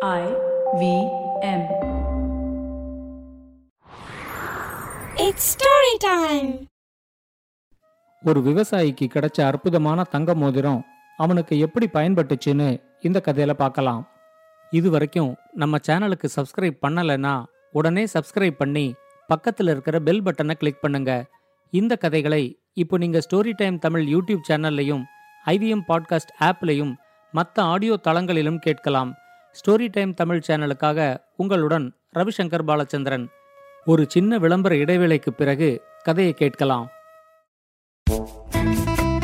I V M. It's story time. ஒரு விவசாயிக்கு கிடைச்ச அற்புதமான தங்க மோதிரம் அவனுக்கு எப்படி பயன்பட்டுச்சுன்னு இந்த கதையில பார்க்கலாம் இது வரைக்கும் நம்ம சேனலுக்கு சப்ஸ்கிரைப் பண்ணலைன்னா உடனே சப்ஸ்கிரைப் பண்ணி பக்கத்தில் இருக்கிற பெல் பட்டனை கிளிக் பண்ணுங்க இந்த கதைகளை இப்போ நீங்க ஸ்டோரி டைம் தமிழ் யூடியூப் சேனல்லையும் ஐவிஎம் பாட்காஸ்ட் ஆப்லையும் மற்ற ஆடியோ தளங்களிலும் கேட்கலாம் ஸ்டோரி டைம் தமிழ் சேனலுக்காக உங்களுடன் ரவிசங்கர் பாலச்சந்திரன் ஒரு சின்ன விளம்பர இடைவேளைக்கு பிறகு கதையை கேட்கலாம்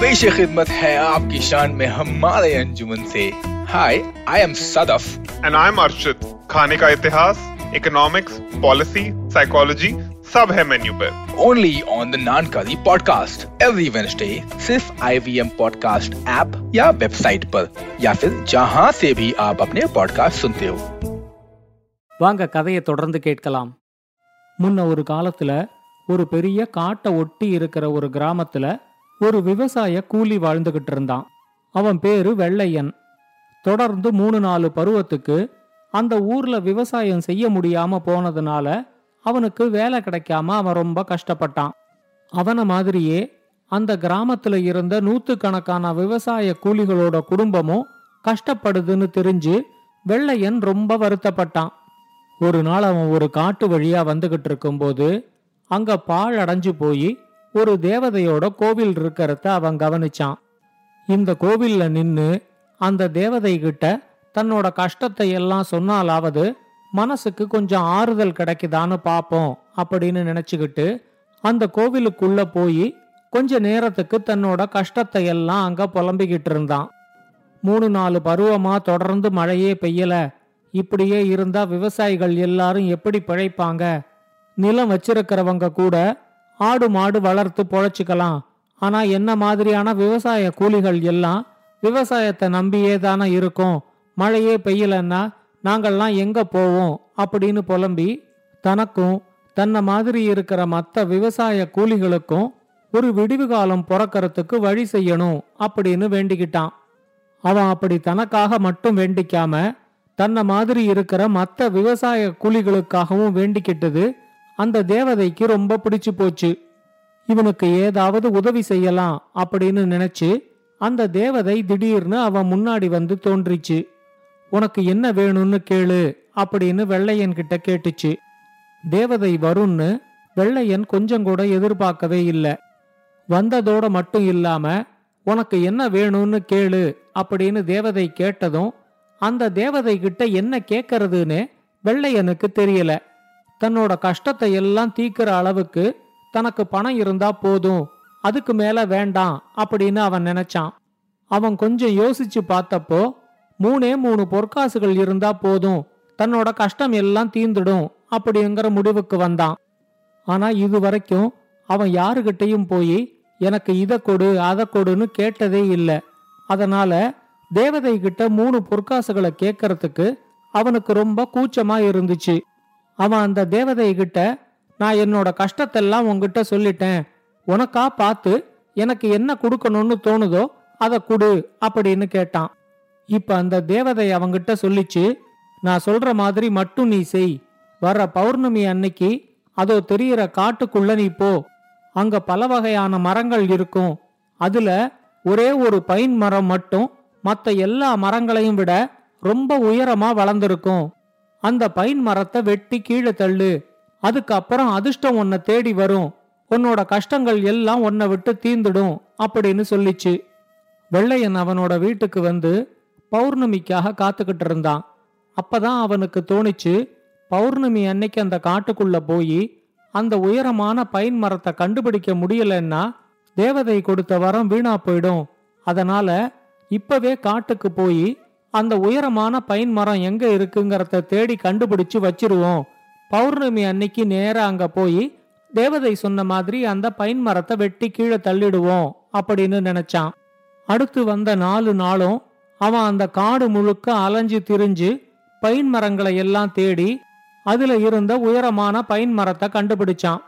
पेश खिदमत है आपकी शान में हमारे अंजुमन से hi I am Sadaf and I am Arshit खाने का इतिहास इकोनॉमिक्स पॉलिसी साइकोलॉजी सब है मेन्यू पर only on the नानकारी podcast every Wednesday सिर्फ आईवीएम पॉडकास्ट ऐप या वेबसाइट पर या फिर जहां से भी आप अपने पॉडकास्ट सुनते हो வாங்க கதையை தொடர்ந்து கேட்கலாம் முன்ன ஒரு காலத்துல ஒரு பெரிய காட்டை ஒட்டி இருக்கிற ஒரு கிராமத்துல ஒரு விவசாய கூலி வாழ்ந்துகிட்டு இருந்தான் அவன் பேரு வெள்ளையன் தொடர்ந்து மூணு நாலு பருவத்துக்கு அந்த ஊர்ல விவசாயம் செய்ய முடியாம போனதுனால அவனுக்கு வேலை கிடைக்காம அவன் ரொம்ப கஷ்டப்பட்டான். அவனை மாதிரியே அந்த கிராமத்துல இருந்த நூத்துக்கணக்கான விவசாய கூலிகளோட குடும்பமும் கஷ்டப்படுதுன்னு தெரிஞ்சு வெள்ளையன் ரொம்ப வருத்தப்பட்டான். ஒரு நாள் அவன் ஒரு காட்டு வழியா வந்துகிட்டு இருக்கும்போது அங்க பால் அடைஞ்சு போய் ஒரு தேவதையோட கோவில் இருக்கிறத அவன் கவனிச்சான். இந்த கோவில்ல நின்னு அந்த தேவதை கிட்ட தன்னோட கஷ்டத்தை எல்லாம் சொன்னாலாவது மனசுக்கு கொஞ்சம் ஆறுதல் கிடைக்குதான்னு பார்ப்போம் அப்படின்னு நினைச்சுக்கிட்டு அந்த கோவிலுக்குள்ள போய் கொஞ்ச நேரத்துக்கு தன்னோட கஷ்டத்தை எல்லாம் அங்க புலம்பிக்கிட்டு இருந்தான். மூணு நாலு பருவமா தொடர்ந்து மழையே பெய்யல. இப்படியே இருந்தா விவசாயிகள் எல்லாரும் எப்படி பிழைப்பாங்க? நிலம் வச்சிருக்கிறவங்க கூட ஆடு மாடு வளர்த்து பொழைச்சிக்கலாம். ஆனா என்ன மாதிரியான விவசாய கூலிகள் எல்லாம் விவசாயத்தை நம்பியே தானே இருக்கும்? மழையே பெய்யலன்னா நாங்கள்லாம் எங்க போவோம்? அப்படின்னு புலம்பி தனக்கும் தன்னை மாதிரி இருக்கிற மற்ற விவசாய கூலிகளுக்கும் ஒரு விடிவு காலம் பிறக்கறதுக்கு வழி செய்யணும் அப்படின்னு வேண்டிக்கிட்டான். அவன் அப்படி தனக்காக மட்டும் வேண்டிக்காம தன்னை மாதிரி இருக்கிற மற்ற விவசாய கூலிகளுக்காகவும் வேண்டிக்கிட்டது அந்த தேவதைக்கு ரொம்ப பிடிச்சு போச்சு. இவனுக்கு ஏதாவது உதவி செய்யலாம் அப்படின்னு நினைச்சு அந்த தேவதை திடீர்னு அவன் முன்னாடி வந்து தோன்றிச்சு. உனக்கு என்ன வேணும்னு கேளு அப்படின்னு வெள்ளையன் கிட்ட கேட்டுச்சு. தேவதை வரும்னு வெள்ளையன் கொஞ்சம் கூட எதிர்பார்க்கவே இல்லை. வந்ததோட மட்டும் இல்லாம உனக்கு என்ன வேணும்னு கேளு அப்படின்னு தேவதை கேட்டதும் அந்த தேவதை கிட்ட என்ன கேட்கறதுன்னு வெள்ளையனுக்கு தெரியல. தன்னோட கஷ்டத்தை எல்லாம் தீக்கிற அளவுக்கு தனக்கு பணம் இருந்தா போதும் அதுக்கு மேல வேண்டாம் அப்படின்னு அவன் நினைச்சான். அவன் கொஞ்சம் யோசிச்சு பார்த்தப்போ மூணே மூணு பொற்காசுகள் இருந்தா போதும். தன்னோட கஷ்டம் எல்லாம் தீந்துடும் அப்படிங்கிற முடிவுக்கு வந்தான். ஆனா இது வரைக்கும் அவன் யாருகிட்டையும் போய் எனக்கு இதை கொடு அதை கொடுன்னு கேட்டதே இல்லை. அதனால தேவதை கிட்ட மூணு பொற்காசுகளை கேட்கறதுக்கு அவனுக்கு ரொம்ப கூச்சமா இருந்துச்சு. அவன் அந்த தேவதை கிட்ட நான் என்னோட கஷ்டத்தெல்லாம் உங்ககிட்ட சொல்லிட்டேன். உனக்கா பார்த்து எனக்கு என்ன கொடுக்கணும்னு தோணுதோ அதை கொடு அப்படின்னு கேட்டான். இப்ப அந்த தேவதை அவங்கிட்ட சொல்லிச்சு நான் சொல்ற மாதிரி மட்டும் நீ செய். வர்ற பௌர்ணமி அன்னைக்கு அதோ தெரியிற காட்டுக்குள்ள நீ போ. அங்க பல வகையான மரங்கள் இருக்கும். அதுல ஒரே ஒரு பைன் மரம் மட்டும் மற்ற எல்லா மரங்களையும் விட ரொம்ப உயரமா வளர்ந்திருக்கும். அந்த பைன் மரத்தை வெட்டி கீழே தள்ளு. அதுக்கப்புறம் அதிர்ஷ்டம் உன்னை தேடி வரும். உன்னோட கஷ்டங்கள் எல்லாம் உன்னை விட்டு தீந்துடும் அப்படின்னு சொல்லிச்சு. வெள்ளையன் அவனோட வீட்டுக்கு வந்து பௌர்ணமிக்காக காத்துக்கிட்டு இருந்தான். அப்பதான் அவனுக்கு தோணிச்சு பௌர்ணமி அன்னைக்கு அந்த காட்டுக்குள்ள போய் அந்த உயரமான பைன் மரத்தை கண்டுபிடிக்க முடியலன்னா தேவதை கொடுத்த வரம் வீணா போயிடும். அதனால இப்பவே காட்டுக்கு போய் அந்த உயரமான பைன் மரம் எங்க இருக்குங்கிறத தேடி கண்டுபிடிச்சு வச்சிருவோம். பௌர்ணமி அன்னைக்கு நேரா அங்க போய் தேவதை சொன்ன மாதிரி அந்த பைன் மரத்தை வெட்டி கீழே தள்ளிடுவோம் அப்படின்னு நினைச்சான். அடுத்து வந்த நாலு நாளும் அவன் அந்த காடு முழுக்க அலைஞ்சு திரிஞ்சு பைன் மரங்களை எல்லாம் தேடி அதுல இருந்த உயரமான பைன் மரத்தை கண்டுபிடிச்சான்.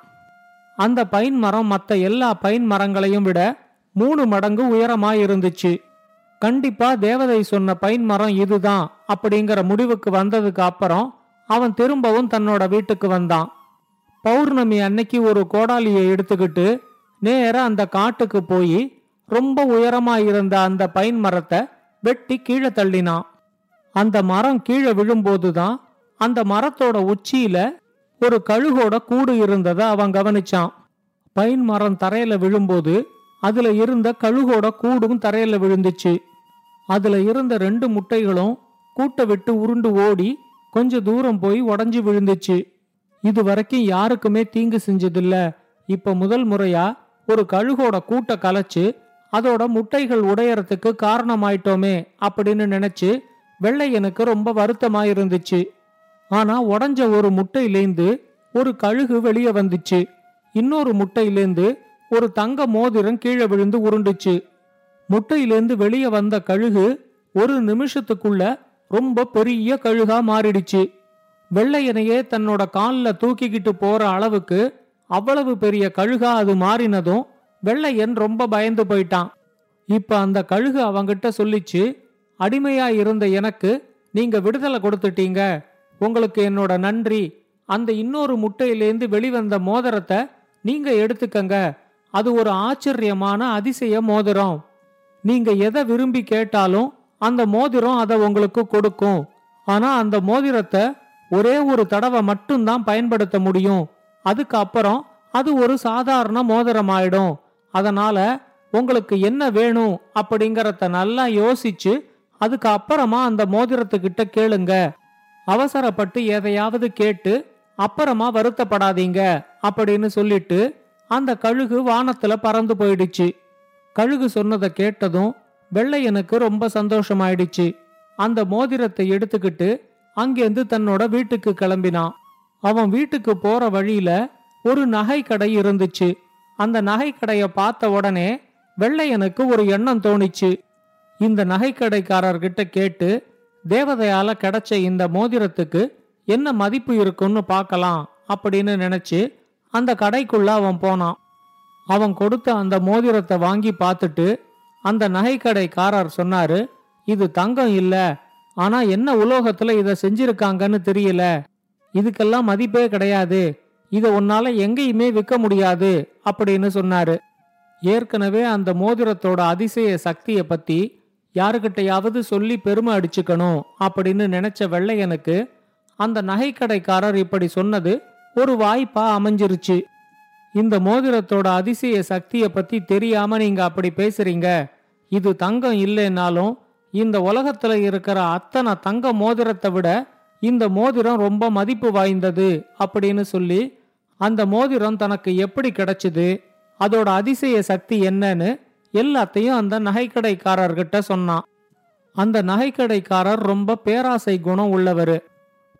அந்த பைன் மரம் மற்ற எல்லா பைன் மரங்களையும் விட மூணு மடங்கு உயரமா இருந்துச்சு. கண்டிப்பா தேவதை சொன்ன பைன் மரம் இதுதான் அப்படிங்கிற முடிவுக்கு வந்ததுக்கு அப்புறம் அவன் திரும்பவும் தன்னோட வீட்டுக்கு வந்தான். பௌர்ணமி அன்னைக்கு ஒரு கோடாலியை எடுத்துக்கிட்டு நேர அந்த காட்டுக்கு போய் ரொம்ப உயரமா இருந்த அந்த பைன் மரத்தை வெட்டி கீழே தள்ளினான் அந்த மரம் கீழே விழும்போதுதான் அந்த மரத்தோட உச்சியில ஒரு கழுகோட கூடு இருந்ததை அவன் கவனிச்சான். பைன் மரம் தரையில விழும்போது அதுல இருந்த கழுகோட கூடும் தரையில விழுந்துச்சு. அதுல இருந்த ரெண்டு முட்டைகளும் கூட்டை விட்டு உருண்டு ஓடி கொஞ்ச தூரம் போய் உடஞ்சி விழுந்துச்சு. இது வரைக்கும் யாருக்குமே தீங்கு செஞ்சதில்ல. இப்ப முதல் முறையா ஒரு கழுகோட கூட்டை கலைச்சு அதோட முட்டைகள் உடையறதுக்கு காரணமாயிட்டோமே அப்படின்னு நினைச்சு வெள்ளையனுக்கு ரொம்ப வருத்தமா இருந்துச்சு ஆனா உடஞ்ச ஒரு முட்டையிலேந்து ஒரு கழுகு வெளியே வந்துச்சு. இன்னொரு முட்டையிலேந்து ஒரு தங்க மோதிரம் கீழே விழுந்து உருண்டுச்சு. முட்டையிலேந்து வெளியே வந்த கழுகு ஒரு நிமிஷத்துக்குள்ள ரொம்ப பெரிய கழுகா மாறிடுச்சு. வெள்ளையனையே தன்னோட காலில் தூக்கிக்கிட்டு போற அளவுக்கு அவ்வளவு பெரிய கழுகா அது மாறினதும் வெள்ளையன் ரொம்ப பயந்து போயிட்டான். இப்ப அந்த கழுகு அவங்கிட்ட சொல்லிச்சு அடிமையா இருந்த எனக்கு நீங்க விடுதலை கொடுத்துட்டீங்க. உங்களுக்கு என்னோட நன்றி. அந்த இன்னொரு முட்டையிலேந்து வெளிவந்த மோதிரத்தை நீங்க எடுத்துக்கங்க. அது ஒரு ஆச்சரியமான அதிசய மோதிரம். நீங்க எதை விரும்பி கேட்டாலும் அந்த மோதிரம் அதை உங்களுக்கு கொடுக்கும். ஆனா அந்த மோதிரத்தை ஒரே ஒரு தடவை மட்டும்தான் பயன்படுத்த முடியும். அதுக்கு அப்புறம் அது ஒரு சாதாரண மோதிரம் ஆயிடும் அதனால உங்களுக்கு என்ன வேணும் அப்படிங்கறத நல்லா யோசிச்சு அதுக்கு அப்புறமா அந்த மோதிரத்துக்கிட்ட கேளுங்க. அவசரப்பட்டு எதையாவது கேட்டு அப்புறமா வருத்தப்படாதீங்க அப்படின்னு சொல்லிட்டு அந்த கழுகு வானத்துல பறந்து போயிடுச்சு. கழுகு சொன்னதை கேட்டதும் வெள்ளையனுக்கு ரொம்ப சந்தோஷமாயிடுச்சு. அந்த மோதிரத்தை எடுத்துக்கிட்டு அங்கேருந்து தன்னோட வீட்டுக்கு கிளம்பினான். அவன் வீட்டுக்கு போற வழியில ஒரு நகை கடை இருந்துச்சு. அந்த நகை பார்த்த உடனே வெள்ளையனுக்கு ஒரு எண்ணம் தோணிச்சு. இந்த நகைக்கடைக்காரர்கிட்ட கேட்டு தேவதையால கிடைச்ச இந்த மோதிரத்துக்கு என்ன மதிப்பு இருக்குன்னு பார்க்கலாம் அப்படின்னு நினைச்சு அந்த கடைக்குள்ள அவன் போனான். அவன் கொடுத்த அந்த மோதிரத்தை வாங்கி பார்த்துட்டு அந்த நகைக்கடைக்காரர் சொன்னாரு இது தங்கம் இல்ல ஆனா என்ன உலோகத்துல இதை செஞ்சிருக்காங்கன்னு தெரியல. இதுக்கெல்லாம் மதிப்பே கிடையாது. இதை உன்னால எங்கேயுமே விற்க முடியாது அப்படின்னு சொன்னாரு. ஏற்கனவே அந்த மோதிரத்தோட அதிசய சக்திய பத்தி யாருக்கிட்டையாவது சொல்லி பெருமை அடிச்சுக்கணும் அப்படின்னு நினைச்ச வெள்ளையனுக்கு அந்த நகைக்கடைக்காரர் இப்படி சொன்னது ஒரு வாய்ப்பா அமைஞ்சிருச்சு. இந்த மோதிரத்தோட அதிசய சக்திய பத்தி தெரியாம நீங்க அப்படி பேசுறீங்க. இது தங்கம் இல்லைன்னாலும் இந்த உலகத்துல இருக்கிற அத்தனை தங்க மோதிரத்தை விட இந்த மோதிரம் ரொம்ப மதிப்பு வாய்ந்தது அப்படின்னு சொல்லி அந்த மோதிரம் தனக்கு எப்படி கிடைச்சது அதோட அதிசய சக்தி என்னன்னு எல்லாத்தையும் அந்த நகைக்கடைக்காரர்கிட்ட சொன்னான். அந்த நகைக்கடைக்காரர் ரொம்ப பேராசை குணம் உள்ளவர்.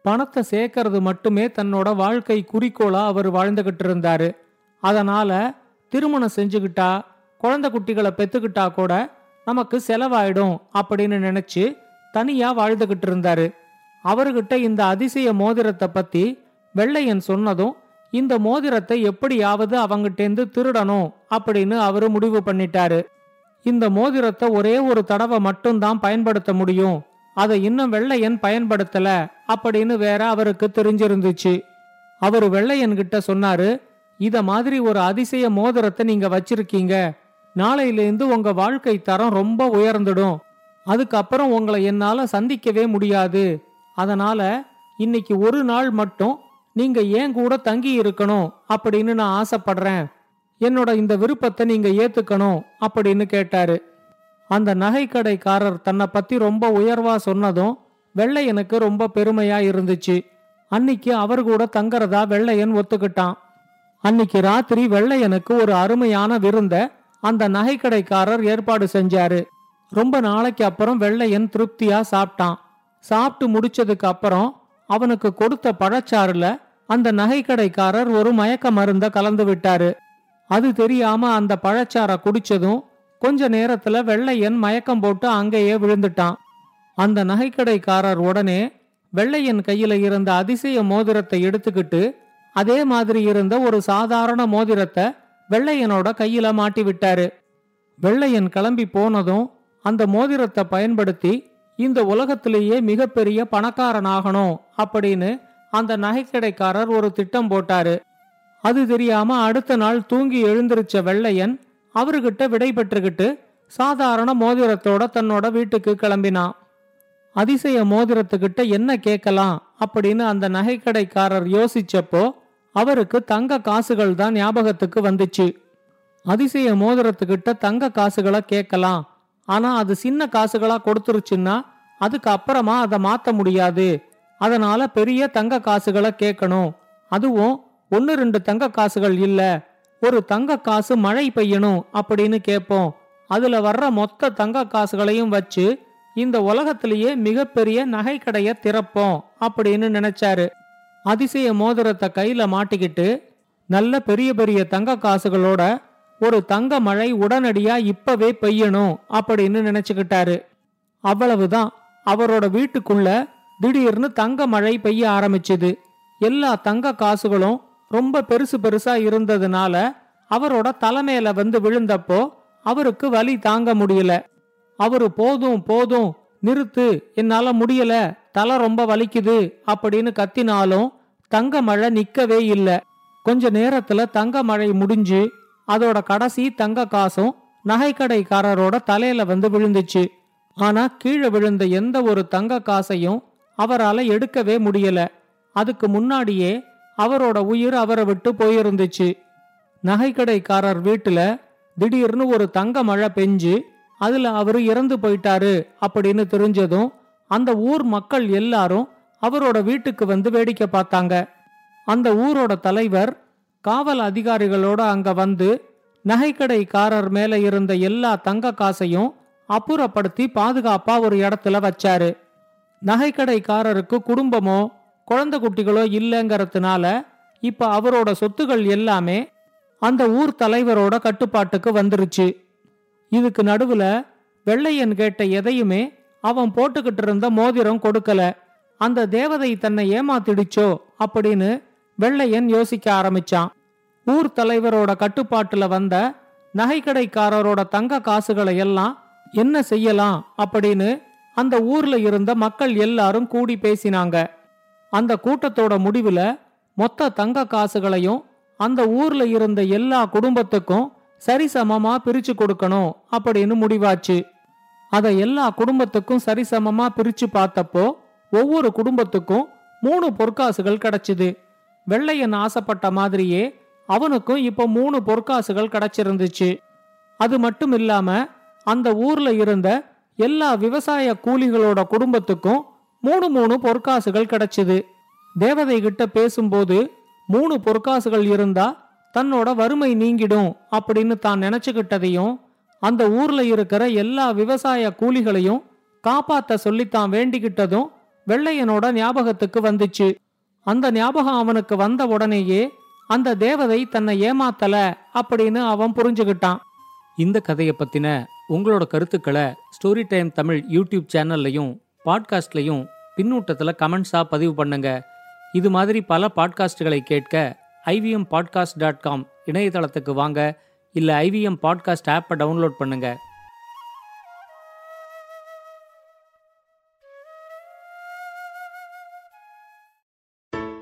பணத்தை சேர்க்கறது மட்டுமே தன்னோட வாழ்க்கை குறிக்கோளா அவர் வாழ்ந்துகிட்டு இருந்தாரு. அதனால திருமணம் செஞ்சுக்கிட்டா குழந்தை குட்டிகளை பெத்துக்கிட்டா கூட நமக்கு செலவாயிடும் அப்படின்னு நினைச்சு தனியா வாழ்ந்துகிட்டு இருந்தாரு. அவர்கிட்ட இந்த அதிசய மோதிரத்தை பத்தி வெள்ளையன் சொன்னதும் இந்த மோதிரத்தை எப்படியாவது அவங்கிட்டேந்து திருடணும் அப்படின்னு அவரு முடிவு பண்ணிட்டாரு. இந்த மோதிரத்தை ஒரே ஒரு தடவை மட்டும்தான் பயன்படுத்த முடியும். அதை இன்னும் வெள்ளையன் பயன்படுத்தல அப்படின்னு வேற அவருக்கு தெரிஞ்சிருந்துச்சு. அவரு வெள்ளையன் கிட்ட சொன்னாரு இத மாதிரி ஒரு அதிசய மோதிரத்தை நீங்க வச்சிருக்கீங்க. நாளையிலேருந்து உங்க வாழ்க்கை தரம் ரொம்ப உயர்ந்துடும். அதுக்கப்புறம் உங்களை என்னால சந்திக்கவே முடியாது. அதனால இன்னைக்கு ஒரு நாள் மட்டும் நீங்க ஏன் கூட தங்கி இருக்கணும் அப்படின்னு நான் ஆசைப்படுறேன். என்னோட இந்த விருப்பத்தை நீங்க ஏத்துக்கணும் அப்படின்னு கேட்டாரு. அந்த நகைக்கடைக்காரர் தன்னை பத்தி ரொம்ப உயர்வா சொன்னதும் வெள்ளையனுக்கு ரொம்ப பெருமையா இருந்துச்சு. அன்னிக்கு அவர் கூட தங்கறதா வெள்ளையன் ஒத்துக்கிட்டான். அன்னிக்கு ராத்திரி வெள்ளையனுக்கு ஒரு அருமையான விருந்த அந்த நகைக்கடைக்காரர் ஏற்பாடு செஞ்சாரு. ரொம்ப நாளைக்கு அப்புறம் வெள்ளையன் திருப்தியா சாப்பிட்டான். சாப்பிட்டு முடிச்சதுக்கு அப்புறம் அவனுக்கு கொடுத்த பழச்சாறுல அந்த நகைக்கடைக்காரர் ஒரு மயக்க மருந்த கலந்து விட்டாரு. அது தெரியாம அந்த பழச்சார குடிச்சதும் கொஞ்ச நேரத்துல வெள்ளையன் மயக்கம் போட்டு அங்கேயே விழுந்துட்டான். அந்த நகைக்கடைக்காரர் உடனே வெள்ளையன் கையில இருந்த அதிசய மோதிரத்தை எடுத்துக்கிட்டு அதே மாதிரி இருந்த ஒரு சாதாரண மோதிரத்தை வெள்ளையனோட கையில மாட்டி விட்டாரு வெள்ளையன் கிளம்பி போனதும் அந்த மோதிரத்தை பயன்படுத்தி இந்த உலகத்திலேயே மிகப்பெரிய பணக்காரனாகணும் அப்படின்னு அந்த நகைக்கடைக்காரர் ஒரு திட்டம் போட்டாரு. அது தெரியாம அடுத்த நாள் தூங்கி எழுந்திருச்ச வெள்ளையன் அவர்கிட்ட விடை பெற்றுக்கிட்டு சாதாரண மோதிரத்தோட தன்னோட வீட்டுக்கு கிளம்பினான். அதிசய மோதிரத்துக்கிட்ட என்ன கேட்கலாம் அப்படின்னு அந்த நகைக்கடைக்காரர் யோசிச்சப்போ அவருக்கு தங்க காசுகள் தான் ஞாபகத்துக்கு வந்துச்சு. அதிசய மோதிரத்துக்கிட்ட தங்க காசுகளை கேட்கலாம் ஆனா அது சின்ன காசுகளா கொடுத்துருச்சுன்னா அதுக்கு அப்புறமா அதை மாத்த முடியாது. அதனால பெரிய தங்க காசுகளை கேட்கணும். அதுவும் ஒன்னு ரெண்டு தங்க காசுகள் இல்ல ஒரு தங்க காசு மழை பெய்யணும் அப்படின்னு கேட்போம். அதுல வர்ற மொத்த தங்க காசுகளையும் வச்சு இந்த உலகத்திலேயே மிகப்பெரிய நகைக்கடைய திறப்போம் அப்படின்னு நினைச்சாரு. அதிசய மோதிரத்தை கையில மாட்டிக்கிட்டு நல்ல பெரிய பெரிய தங்க காசுகளோட ஒரு தங்க மழை உடனடியா இப்பவே பெய்யணும் அப்படின்னு நினைச்சுக்கிட்டாரு. அவ்வளவுதான். அவரோட வீட்டுக்குள்ள திடீர்னு தங்க மழை பெய்ய ஆரம்பிச்சுது. எல்லா தங்க காசுகளும் ரொம்ப பெருசு பெருசா இருந்ததுனால அவரோட தலைமையில வந்து விழுந்தப்போ அவருக்கு வலி தாங்க முடியல. அவரு போதும் போதும் நிறுத்து என்னால முடியல தலை ரொம்ப வலிக்குது அப்படின்னு கத்தினாலும் தங்க மழை நிக்கவே இல்லை. கொஞ்ச நேரத்துல தங்க மழை முடிஞ்சு அதோட கடைசி தங்க காசும் நகைக்கடைக்காரரோட தலையில வந்து விழுந்துச்சு. ஆனா கீழே விழுந்த எந்த ஒரு தங்க காசையும் அவரால எடுக்கவே முடியல. அதுக்கு முன்னாடியே அவரோட உயிர் அவரை விட்டு போயிருந்துச்சு. நகைக்கடைக்காரர் வீட்டுல திடீர்னு ஒரு தங்க மழை பெஞ்சு அதுல அவரு இறந்து போயிட்டாரு அப்படின்னு தெரிஞ்சதும் அந்த ஊர் மக்கள் எல்லாரும் அவரோட வீட்டுக்கு வந்து வேடிக்கை பார்த்தாங்க. அந்த ஊரோட தலைவர் காவல் அதிகாரிகளோட அங்க வந்து நகைக்கடைக்காரர் மேல இருந்த எல்லா தங்க காசையும் அப்புறப்படுத்தி பாதுகாப்பா ஒரு இடத்துல வச்சாரு. நகைக்கடைக்காரருக்கு குடும்பமோ குழந்தை குட்டிகளோ இல்லைங்கிறதுனால இப்ப அவரோட சொத்துகள் எல்லாமே அந்த ஊர் தலைவரோட கட்டுப்பாட்டுக்கு வந்துருச்சு. இதுக்கு நடுவுல வெள்ளையன் கேட்ட எதையுமே அவன் போட்டுக்கிட்டு இருந்த மோதிரம் கொடுக்கல. அந்த தேவதை தன்னை ஏமாத்திடுச்சோ அப்படின்னு வெள்ளையன் யோசிக்க ஆரம்பிச்சான். ஊர் தலைவரோட கட்டுப்பாட்டுல வந்த நகைக்கடைக்காரரோட தங்க காசுகளை எல்லாம் என்ன செய்யலாம் அப்படின்னு அந்த ஊர்ல இருந்த மக்கள் எல்லாரும் கூடி பேசினாங்க. அந்த கூட்டத்தோட முடிவுல மொத்த தங்க காசுகளையும் அந்த ஊர்ல இருந்த எல்லா குடும்பத்துக்கும் சரிசமமா பிரிச்சு கொடுக்கணும் அப்படின்னு முடிவாச்சு. அதை எல்லா குடும்பத்துக்கும் சரிசமமா பிரிச்சு பார்த்தப்போ ஒவ்வொரு குடும்பத்துக்கும் மூணு பொற்காசுகள் கிடைச்சிது. வெள்ளையன் ஆசைப்பட்ட மாதிரியே அவனுக்கும் இப்ப மூணு பொற்காசுகள் கிடைச்சிருந்துச்சு. அது மட்டும் இல்லாம அந்த ஊர்ல இருந்த எல்லா விவசாய கூலிகளோட குடும்பத்துக்கும் மூணு மூணு பொற்காசுகள் கிடைச்சது. தேவதை கிட்ட பேசும்போது மூணு பொற்காசுகள் இருந்தா தன்னோட வறுமை நீங்கிடும் அப்படின்னு தான் நினைச்சுக்கிட்டதையும் அந்த ஊர்ல இருக்கிற எல்லா விவசாய கூலிகளையும் காப்பாத்த சொல்லித்தான் வேண்டிக்கிட்டதும் வெள்ளையனோட ஞாபகத்துக்கு வந்துச்சு. அந்த ஞாபகம் அவனுக்கு வந்த உடனேயே அந்த தேவதை தன்னை ஏமாத்தல அப்படின்னு அவன் புரிஞ்சுக்கிட்டான் இந்த கதையை பத்தின உங்களோட கருத்துக்களை ஸ்டோரி டைம் தமிழ் யூடியூப் சேனல்லையும் பாட்காஸ்ட்லையும் பின்னூட்டத்தில் கமெண்ட்ஸா பதிவு பண்ணுங்க. இது மாதிரி பல பாட்காஸ்டுகளை கேட்க ஐவிஎம் பாட்காஸ்ட் டாட் காம் இணையதளத்துக்கு வாங்க. இல்லை ஐவிஎம் பாட்காஸ்ட் ஆப்பை டவுன்லோட் பண்ணுங்கள்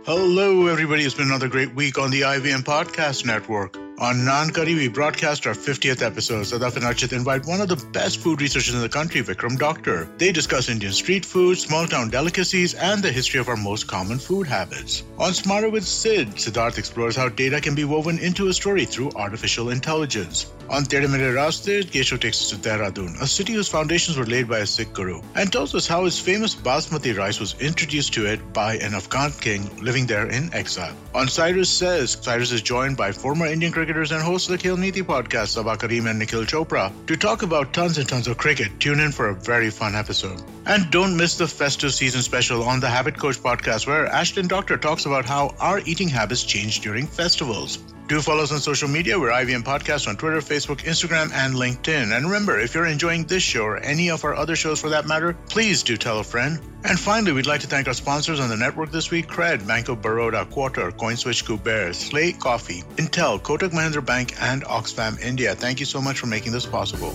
Hello, everybody. It's been another great week on the IVM Podcast Network. On Nankari, we broadcast our 50th episode. Sadaf and Archit invite one of the best food researchers in the country, Vikram Doctor. They discuss Indian street food, small town delicacies, and the history of our most common food habits. On Smarter with Sid, Siddharth explores how data can be woven into a story through artificial intelligence. On Tere Mere Raste, Kesho takes us to Dehradun, a city whose foundations were laid by a Sikh guru, and tells us how his famous basmati rice was introduced to it by an Afghan king living there in exile. On Cyrus Says, Cyrus is joined by former Indian cricketers and hosts of the Khel Niti podcast, Sabah Kareem and Nikhil Chopra, to talk about tons and tons of cricket. Tune in for a very fun episode. And don't miss the festive season special on the Habit Coach podcast, where Ashton Doctor talks about how our eating habits change during festivals. Do follow us on social media. We're IVM Podcast on Twitter, Facebook, Instagram, and LinkedIn. And remember, if you're enjoying this show or any of our other shows for that matter, please do tell a friend. And finally, we'd like to thank our sponsors on the network this week Cred, Bank of Baroda, Quarter, CoinSwitch, Kuber, Slay Coffee, Intel, Kotak Mahindra Bank, and Oxfam India. Thank you so much for making this possible.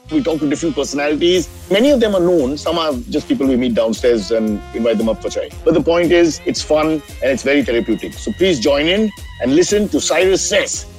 We talk to different personalities. Many of them are known. Some are just people we meet downstairs and invite them up for chai. But the point is, it's fun and it's very therapeutic. So please join in and listen to Cyrus Says